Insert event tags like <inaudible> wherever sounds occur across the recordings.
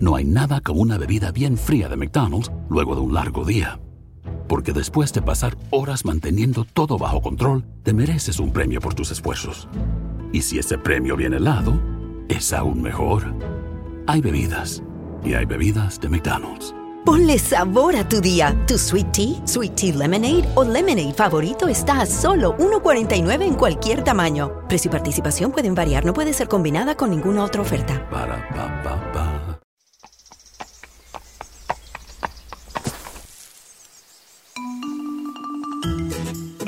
No hay nada como una bebida bien fría de McDonald's luego de un largo día. Porque después de pasar horas manteniendo todo bajo control, te mereces un premio por tus esfuerzos. Y si ese premio viene helado, es aún mejor. Hay bebidas. Y hay bebidas de McDonald's. Ponle sabor a tu día. Tu sweet tea, sweet tea lemonade o lemonade favorito está a solo 1.49 en cualquier tamaño. Precio y participación pueden variar, no puede ser combinada con ninguna otra oferta. Para pa pa pa.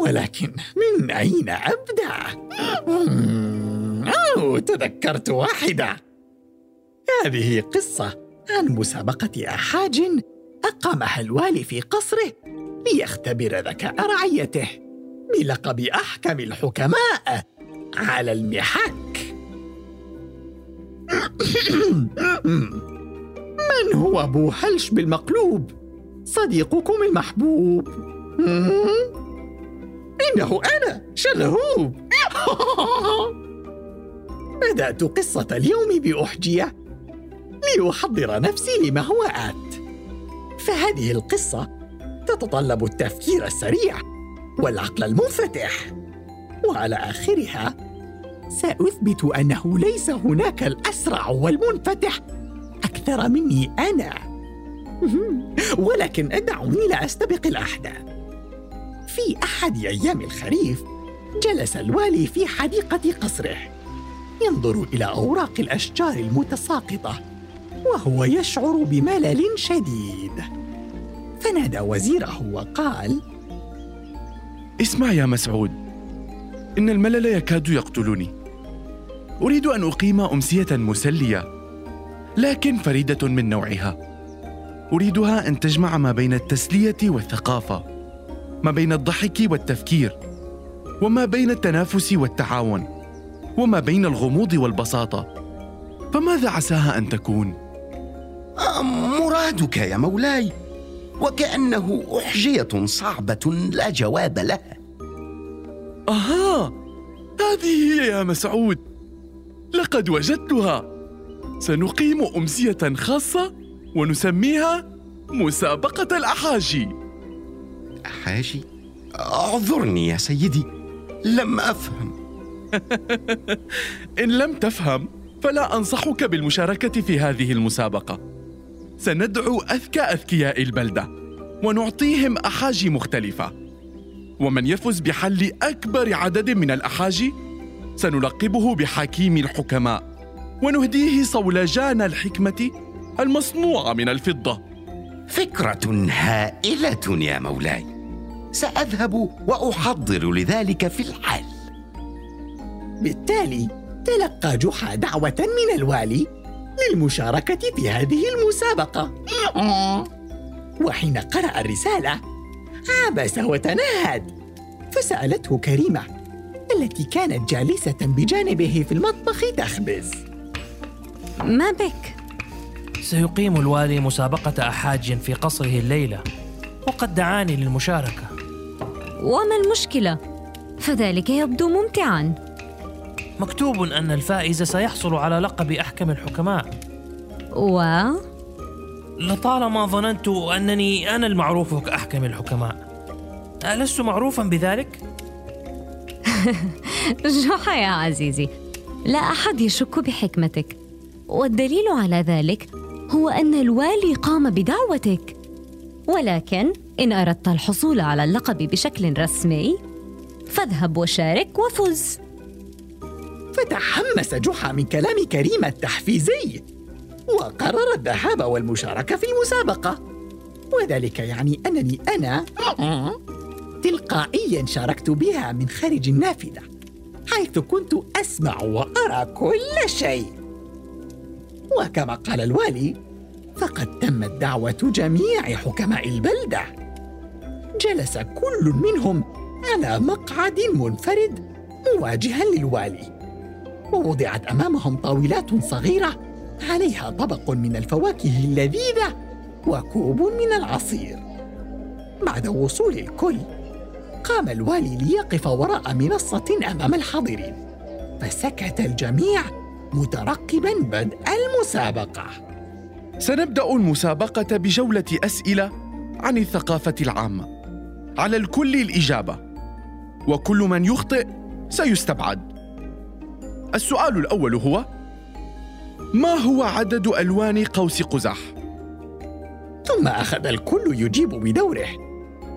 ولكن من أين أبدأ؟ أوه تذكرت واحدة هذه قصة عن مسابقة أحاج أقامها الوالي في قصره ليختبر ذكاء رعيته بلقب أحكم الحكماء على المحك <coughs> من هو أبو هلش بالمقلوب؟ صديقكم المحبوب. إنه أنا شلهوب <laughs> بدأت قصة اليوم بأحجية لأحضر نفسي لما هو آت. فهذه القصة تتطلب التفكير السريع والعقل المنفتح. وعلى آخرها سأثبت أنه ليس هناك الأسرع والمنفتح أكثر مني أنا. <laughs> ولكن دعوني لا أستبق الأحداث. في أحد أيام الخريف جلس الوالي في حديقة قصره ينظر إلى أوراق الأشجار المتساقطة وهو يشعر بملل شديد. فنادى وزيره وقال اسمع يا مسعود إن الملل يكاد يقتلني. أريد أن أقيم أمسية مسلية لكن فريدة من نوعها. أريدها أن تجمع ما بين التسلية والثقافة ما بين الضحك والتفكير وما بين التنافس والتعاون وما بين الغموض والبساطة. فماذا عساها أن تكون؟ مرادك يا مولاي وكأنه أحجية صعبة لا جواب لها. أها هذه هي يا مسعود. لقد وجدتها. سنقيم أمسية خاصة ونسميها مسابقة الأحاجي. أحاجي؟ اعذرني يا سيدي لم أفهم. <laughs> إن لم تفهم فلا أنصحك بالمشاركة في هذه المسابقة. سندعو أذكى أذكياء البلدة ونعطيهم أحاجي مختلفة. ومن يفز بحل أكبر عدد من الأحاجي سنلقبه بحكيم الحكماء ونهديه صولجان الحكمة المصنوعة من الفضة. فكرة هائلة يا مولاي. سأذهب وأحضر لذلك في الحال. بالتالي تلقى جحا دعوة من الوالي للمشاركة في هذه المسابقة. وحين قرأ الرسالة عبس وتنهد. فسألته كريمة التي كانت جالسة بجانبه في المطبخ تخبز. ما بك؟ سيقيم الوالي مسابقة أحاج في قصره الليلة وقد دعاني للمشاركة. وما المشكلة؟ فذلك يبدو ممتعا. مكتوب أن الفائز سيحصل على لقب أحكم الحكماء. و؟ لطالما ظننت أنني أنا المعروف كأحكم الحكماء. ألست معروفا بذلك؟ <laughs> جحا يا عزيزي لا أحد يشك بحكمتك. والدليل على ذلك هو أن الوالي قام بدعوتك. ولكن إن أردت الحصول على اللقب بشكل رسمي فاذهب وشارك وفز. فتحمس جحا من كلام كريمة التحفيزي وقرر الذهاب والمشاركة في المسابقة. وذلك يعني أنني أنا تلقائيا شاركت بها من خارج النافذة حيث كنت أسمع وأرى كل شيء. وكما قال الوالي فقد تمت دعوة جميع حكماء البلدة. جلس كل منهم على مقعد منفرد مواجها للوالي. ووضعت أمامهم طاولات صغيرة عليها طبق من الفواكه اللذيذة وكوب من العصير. بعد وصول الكل قام الوالي ليقف وراء منصة أمام الحاضرين فسكت الجميع مترقبا بدء المسابقة. سنبدأ المسابقة بجولة أسئلة عن الثقافة العامة. على الكل الإجابة. وكل من يخطئ سيستبعد. السؤال الأول هو ما هو عدد ألوان قوس قزح؟ ثم أخذ الكل يجيب بدوره.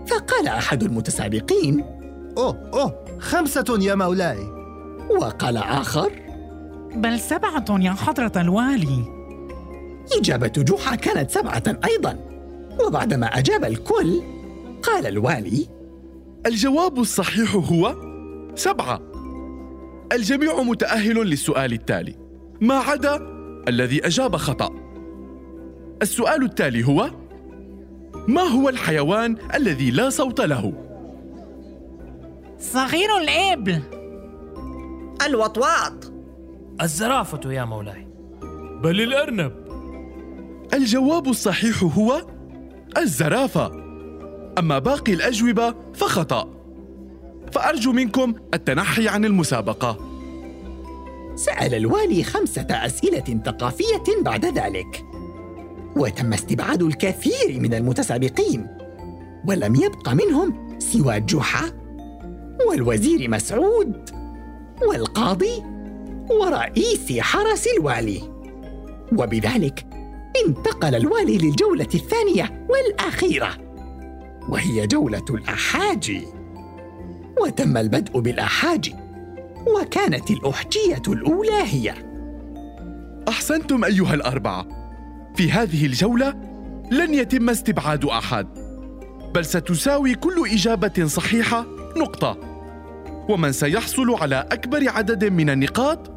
فقال أحد المتسابقين أوه أوه خمسة يا مولاي. وقال آخر بل سبعة يا حضرة الوالي. إجابة جحا كانت سبعة أيضا. وبعدما أجاب الكل قال الوالي الجواب الصحيح هو سبعة. الجميع متأهل للسؤال التالي. ما عدا الذي أجاب خطأ. السؤال التالي هو ما هو الحيوان الذي لا صوت له؟ صغير الإبل. الوطواط. الزرافة يا مولاي. بل الأرنب. الجواب الصحيح هو الزرافة. أما باقي الأجوبة فخطأ. فأرجو منكم التنحي عن المسابقة. سأل الوالي خمسة أسئلة ثقافية بعد ذلك. وتم استبعاد الكثير من المتسابقين. ولم يبق منهم سوى جحا والوزير مسعود والقاضي ورئيس حرس الوالي. وبذلك انتقل الوالي للجولة الثانية والأخيرة وهي جولة الأحاجي. وتم البدء بالأحاجي وكانت الأحجية الأولى هي أحسنتم أيها الأربعة. في هذه الجولة لن يتم استبعاد أحد بل ستساوي كل إجابة صحيحة نقطة. ومن سيحصل على أكبر عدد من النقاط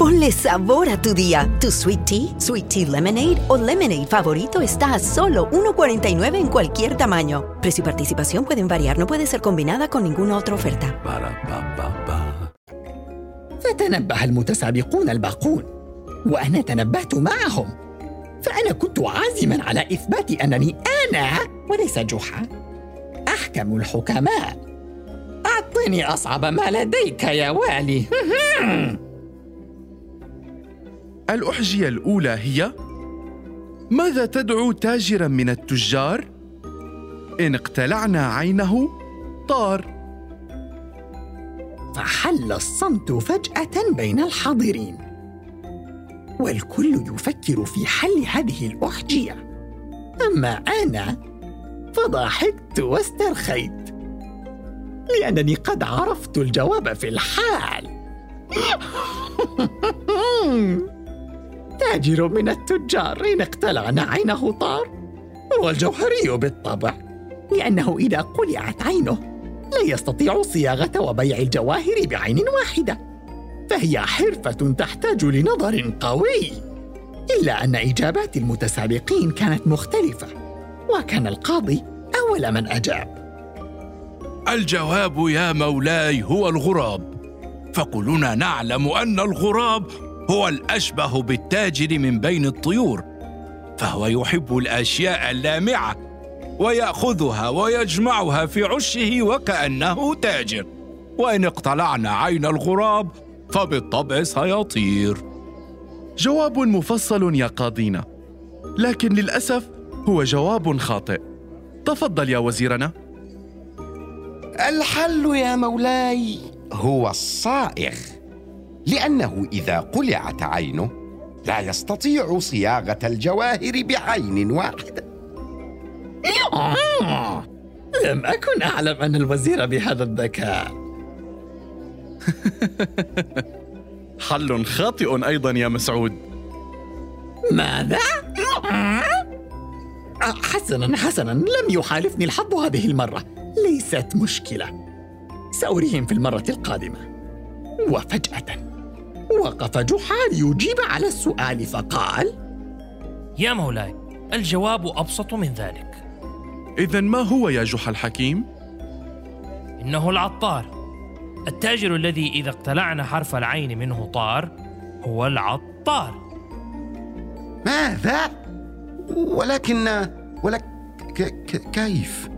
Ponle sabor a tu día. Tu sweet tea, sweet tea lemonade o lemonade favorito está a solo 1.49 en cualquier tamaño. Precio y participación pueden variar, no puede ser combinada con ninguna otra oferta. Para pa pa pa. فتنبه المتسابقون الباقون وأنا تنبهت معهم فأنا كنت عازما على إثبات أنني أنا وليس جحا أحكم الحكماء أعطني أصعب ما لديك يا والي <laughs> الأحجية الأولى هي ماذا تدعو تاجرا من التجار؟ إن اقتلعنا عينه طار. فحل الصمت فجأة بين الحاضرين. والكل يفكر في حل هذه الأحجية. أما أنا فضحكت واسترخيت. لأنني قد عرفت الجواب في الحال. <laughs> تاجر من التجار إن اقتلعنا عينه طار. هو الجوهري بالطبع. لأنه إذا قلعت عينه لا يستطيع صياغة وبيع الجواهر بعين واحدة. فهي حرفة تحتاج لنظر قوي. إلا أن إجابات المتسابقين كانت مختلفة وكان القاضي أول من أجاب. الجواب يا مولاي هو الغراب. فكلنا نعلم أن الغراب هو الأشبه بالتاجر من بين الطيور فهو يحب الأشياء اللامعة ويأخذها ويجمعها في عشه وكأنه تاجر. وإن اقتلعنا عين الغراب فبالطبع سيطير. جواب مفصل يا قاضينا لكن للأسف هو جواب خاطئ. تفضل يا وزيرنا. الحل يا مولاي هو الصائغ. لأنه إذا قلعت عينه لا يستطيع صياغة الجواهر بعين واحدة. آه، لم أكن أعلم أن الوزير بهذا الذكاء. <laughs> حل خاطئ أيضا يا مسعود. ماذا؟ آه، حسنا حسنا لم يحالفني الحظ هذه المرة. ليست مشكلة. سأريهم في المرة القادمة. وفجأة. وقف جحا ليجيب على السؤال فقال يا مولاي الجواب أبسط من ذلك إذا ما هو يا جحا الحكيم؟ إنه العطار التاجر الذي إذا اقتلعنا حرف العين منه طار هو العطار ماذا؟ ولكن ولك. كيف؟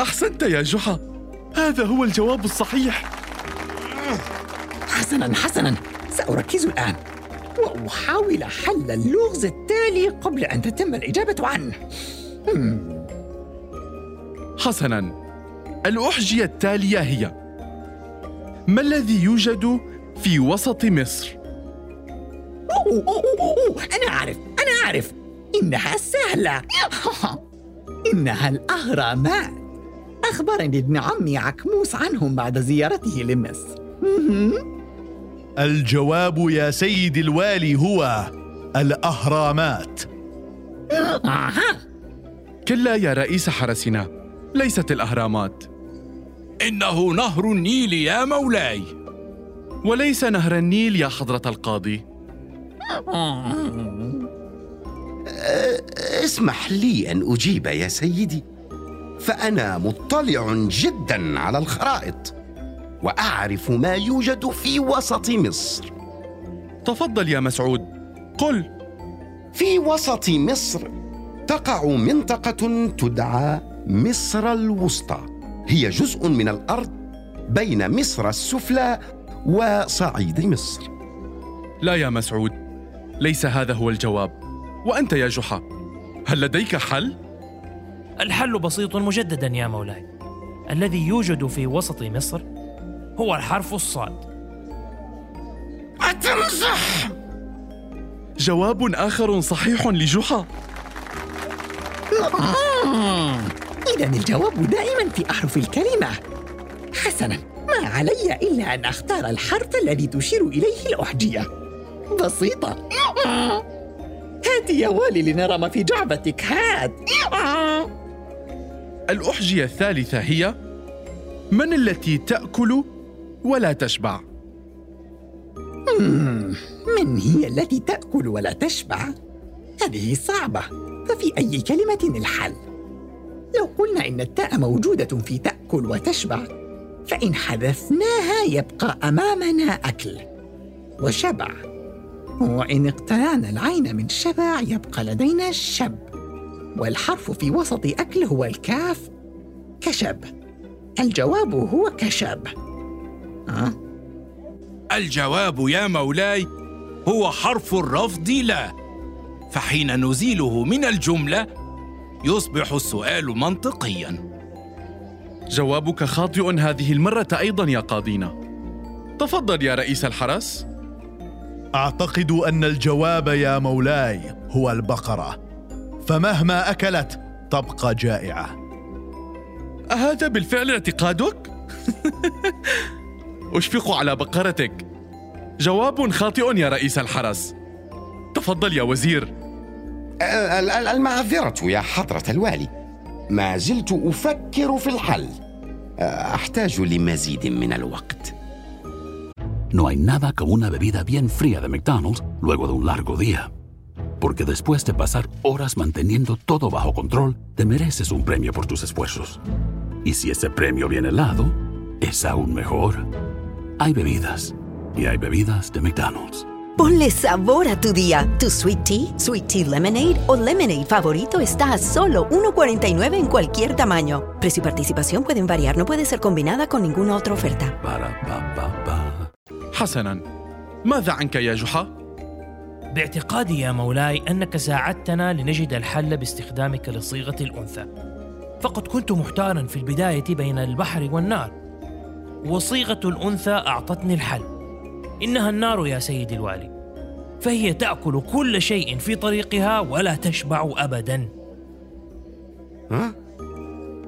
أحسنت يا جحا هذا هو الجواب الصحيح حسنا حسنا. سأركز الآن. وأحاول حل اللغز التالي قبل أن تتم الإجابة عنه. حسنا. الأحجية التالية هي ما الذي يوجد في وسط مصر؟ أوه أوه أوه أنا أعرف أنا أعرف. إنها سهلة. <laughs> إنها الأهرامات أخبرني ابن عمي عكموس عنهم بعد زيارته لمصر. الجواب يا سيد الوالي هو الأهرامات. كلا يا رئيس حرسنا ليست الأهرامات. إنه نهر النيل يا مولاي. وليس نهر النيل يا حضرة القاضي. اسمح لي أن أجيب يا سيدي فأنا مطلع جدا على الخرائط. وأعرف ما يوجد في وسط مصر. تفضل يا مسعود. قل. في وسط مصر تقع منطقة تدعى مصر الوسطى. هي جزء من الأرض بين مصر السفلى وصعيد مصر. لا يا مسعود ليس هذا هو الجواب. وأنت يا جحا هل لديك حل؟ الحل بسيط مجددا يا مولاي. الذي يوجد في وسط مصر هو الحرف الصاد. أتمزح. جواب آخر صحيح لجحا. إذا الجواب دائما في أحرف الكلمة. حسنا ما علي إلا أن أختار الحرف الذي تشير إليه الأحجية. بسيطة. هات يا والي لنرى ما في جعبتك. هات. الأحجية الثالثة هي من التي تأكل ولا تشبع؟ من هي التي تأكل ولا تشبع؟ هذه صعبة ففي أي كلمة الحل؟ لو قلنا إن التاء موجودة في تأكل وتشبع فإن حذفناها يبقى أمامنا أكل وشبع وإن اقتنعنا العين من شبع يبقى لدينا شب والحرف في وسط أكل هو الكاف كشب الجواب هو كشب أه؟ الجواب يا مولاي هو حرف الرفض لا. فحين نزيله من الجملة يصبح السؤال منطقيا. جوابك خاطئ هذه المرة أيضا يا قاضينا. تفضل يا رئيس الحرس أعتقد أن الجواب يا مولاي هو البقرة. فمهما أكلت تبقى جائعة. أهذا بالفعل اعتقادك؟ <laughs> اشفق على بقرتك جواب خاطئ يا رئيس الحرس تفضل يا وزير المعذرة يا حضرة الوالي ما زلت أفكر في الحل أحتاج لمزيد من الوقت No hay nada como una bebida bien fría de McDonald's luego de un largo día. Porque después de pasar horas manteniendo todo bajo control, te mereces un premio por tus esfuerzos. Y si ese premio viene helado, es aún mejor. Hay bebidas. Y hay bebidas de McDonald's. Ponle sabor a tu día. Tu sweet tea, sweet tea lemonade o lemonade favorito está a solo 1.49 en cualquier tamaño. Precio y participación pueden variar, no puede ser combinada con ninguna otra oferta. Para, pa, pa, pa. حسنا ماذا عنك يا جحا؟ باعتقادي يا مولاي انك ساعدتنا لنجد الحل باستخدامك لصيغه الانثى فقد كنت محتارا في البدايه بين البحر والنار وصيغة الأنثى أعطتني الحل. إنها النار يا سيدي الوالي. فهي تأكل كل شيء في طريقها ولا تشبع ابدا. ها؟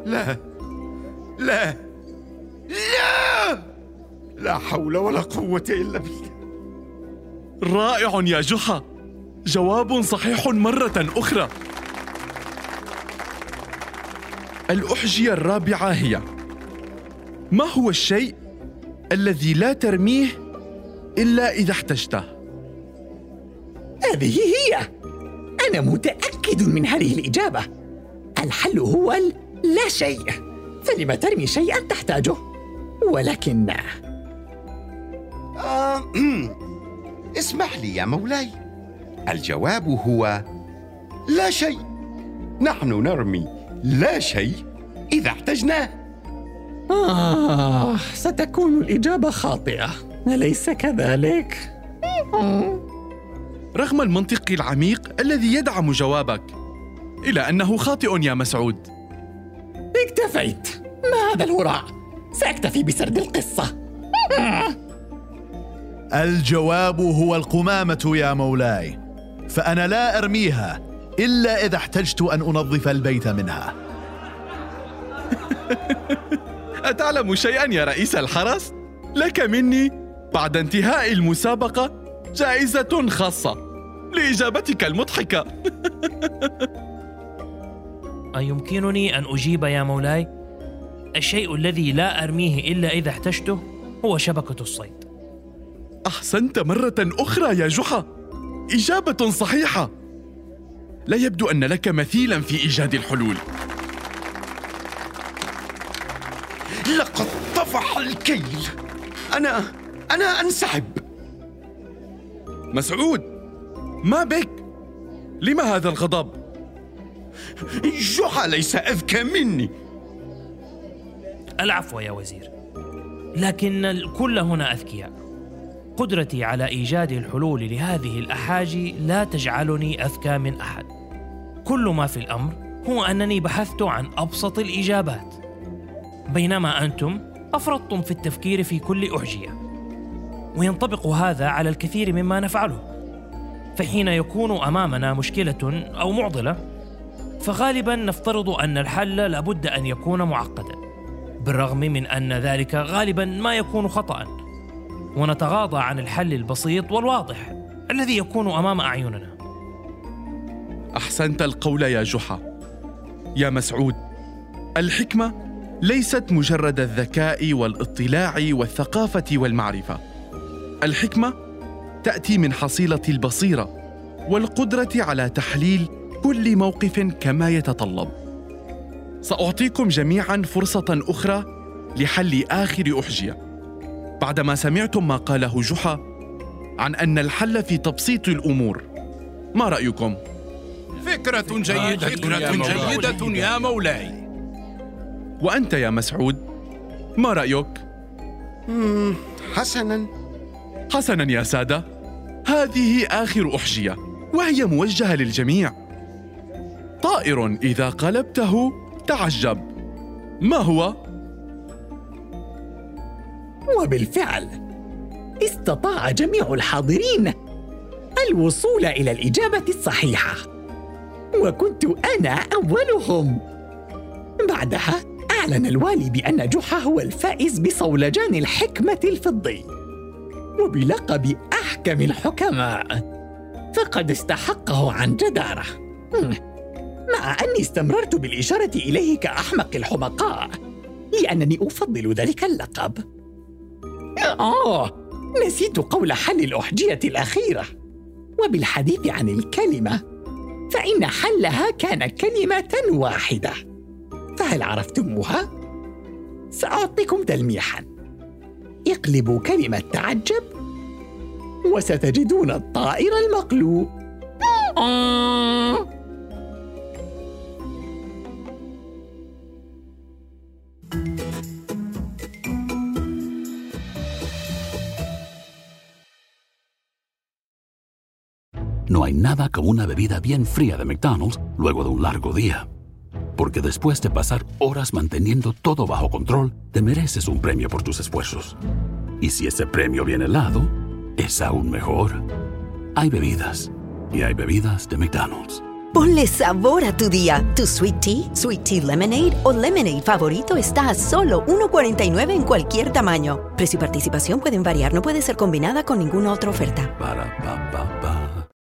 لا. لا. لا! لا حول ولا قوة إلا بالله. رائع يا جحا. جواب صحيح مرة أخرى. الأحجية الرابعة هي ما هو الشيء الذي لا ترميه إلا إذا احتجته؟ هذه هي. أنا متأكد من هذه الإجابة. الحل هو لا شيء. فلما ترمي شيئا تحتاجه؟ ولكن آه، اسمح لي يا مولاي. الجواب هو لا شيء. نحن نرمي لا شيء إذا احتجناه. آه ستكون الإجابة خاطئة. أليس كذلك؟ رغم المنطق العميق الذي يدعم جوابك إلا أنه خاطئ يا مسعود. اكتفيت. ما هذا الهراء؟ سأكتفي بسرد القصة. <laughs> الجواب هو القمامة يا مولاي فأنا لا أرميها إلا إذا احتجت أن أنظف البيت منها. <laughs> أتعلم شيئا يا رئيس الحرس؟ لك مني بعد انتهاء المسابقة جائزة خاصة لإجابتك المضحكة. <laughs> أيمكنني أن أجيب يا مولاي؟ الشيء الذي لا أرميه إلا إذا احتجته هو شبكة الصيد. أحسنت مرة أخرى يا جحا. إجابة صحيحة. لا يبدو أن لك مثيلا في إيجاد الحلول. لقد طفح الكيل. أنا أنا أنسحب. مسعود ما بك؟ لما هذا الغضب؟ جحا ليس أذكى مني. العفو يا وزير لكن الكل هنا أذكياء. قدرتي على إيجاد الحلول لهذه الأحاجي لا تجعلني أذكى من أحد. كل ما في الأمر هو أنني بحثت عن أبسط الإجابات. بينما أنتم أفرطتم في التفكير في كل أحجية. وينطبق هذا على الكثير مما نفعله. فحين يكون أمامنا مشكلة أو معضلة فغالبا نفترض أن الحل لابد أن يكون معقدا بالرغم من أن ذلك غالبا ما يكون خطأ ونتغاضى عن الحل البسيط والواضح الذي يكون أمام أعيننا. أحسنت القول يا جحا. يا مسعود الحكمة ليست مجرد الذكاء والاطلاع والثقافة والمعرفة. الحكمة تأتي من حصيلة البصيرة والقدرة على تحليل كل موقف كما يتطلب. سأعطيكم جميعا فرصة أخرى لحل آخر أحجية. بعدما سمعتم ما قاله جحا عن أن الحل في تبسيط الأمور ما رأيكم؟ فكرة جيدة فكرة جيدة يا مولاي. وأنت يا مسعود؟ ما رأيك؟ حسنا. حسنا يا سادة. هذه آخر أحجية وهي موجهة للجميع. طائر إذا قلبته تعجب. ما هو؟ وبالفعل استطاع جميع الحاضرين الوصول إلى الإجابة الصحيحة. وكنت أنا أولهم. بعدها أعلن الوالي بأن جحا هو الفائز بصولجان الحكمة الفضي وبلقب أحكم الحكماء فقد استحقه عن جدارة. مع أني استمررت بالإشارة إليه كأحمق الحمقاء لأنني أفضل ذلك اللقب. آه نسيت قول حل الأحجية الأخيرة. وبالحديث عن الكلمة فإن حلها كان كلمة واحدة. فهل عرفتموها؟ سأعطيكم تلميحا اقلبوا كلمة تعجب وستجدون الطائر المقلوب No hay nada como una bebida bien fría de McDonald's luego de un largo día. Porque después de pasar horas manteniendo todo bajo control, te mereces un premio por tus esfuerzos. Y si ese premio viene helado, es aún mejor. Hay bebidas y hay bebidas de McDonald's. Ponle sabor a tu día. Tu sweet tea, sweet tea lemonade o lemonade favorito está a solo 1.49 en cualquier tamaño. Precio y participación pueden variar, no puede ser combinada con ninguna otra oferta. Ba-da-ba-ba-ba.